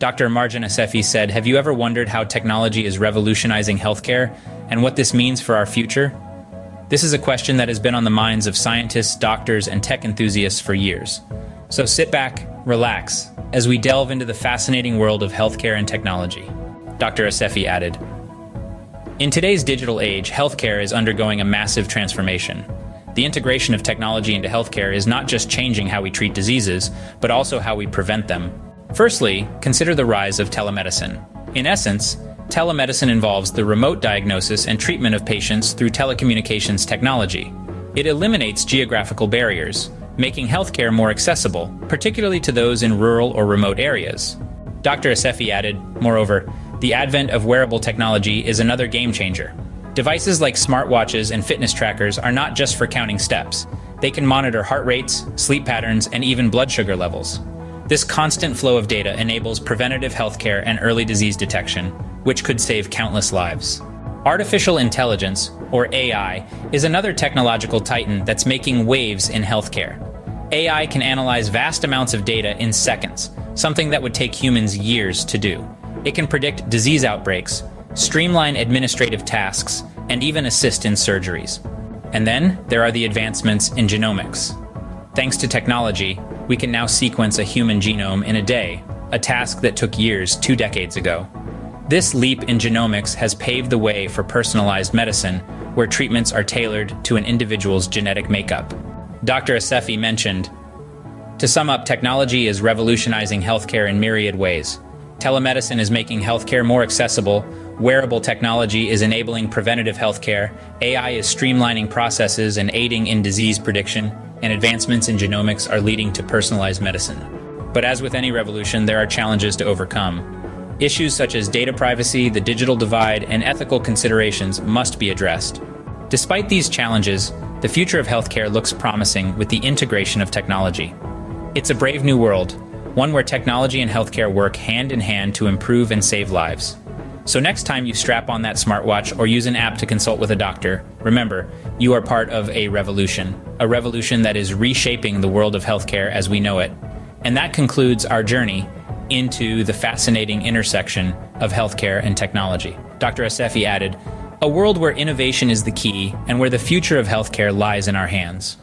Dr. Marjan Assefi said, Have you ever wondered how technology is revolutionizing healthcare and what this means for our future? This is a question that has been on the minds of scientists, doctors, and tech enthusiasts for years. So sit back, relax, as we delve into the fascinating world of healthcare and technology. Dr. Assefi added, In today's digital age, healthcare is undergoing a massive transformation. The integration of technology into healthcare is not just changing how we treat diseases, but also how we prevent them. Firstly, consider the rise of telemedicine. In essence, telemedicine involves the remote diagnosis and treatment of patients through telecommunications technology. It eliminates geographical barriers, making healthcare more accessible, particularly to those in rural or remote areas. Dr. Assefi added, moreover, the advent of wearable technology is another game changer. Devices like smartwatches and fitness trackers are not just for counting steps. They can monitor heart rates, sleep patterns, and even blood sugar levels. This constant flow of data enables preventative healthcare and early disease detection, which could save countless lives. Artificial intelligence, or AI, is another technological titan that's making waves in healthcare. AI can analyze vast amounts of data in seconds, something that would take humans years to do. It can predict disease outbreaks, streamline administrative tasks, and even assist in surgeries. And then there are the advancements in genomics. Thanks to technology, we can now sequence a human genome in a day, a task that took years two decades ago. This leap in genomics has paved the way for personalized medicine, where treatments are tailored to an individual's genetic makeup. Dr. Assefi mentioned To sum up, technology is revolutionizing healthcare in myriad ways. Telemedicine is making healthcare more accessible, wearable technology is enabling preventative healthcare, AI is streamlining processes and aiding in disease prediction, and advancements in genomics are leading to personalized medicine. But as with any revolution, there are challenges to overcome. Issues such as data privacy, the digital divide, and ethical considerations must be addressed. Despite these challenges, the future of healthcare looks promising with the integration of technology. It's a brave new world, one where technology and healthcare work hand in hand to improve and save lives. So, next time you strap on that smartwatch or use an app to consult with a doctor, remember, you are part of a revolution. A revolution that is reshaping the world of healthcare as we know it. And that concludes our journey into the fascinating intersection of healthcare and technology. Dr. Assefi added, a world where innovation is the key and where the future of healthcare lies in our hands.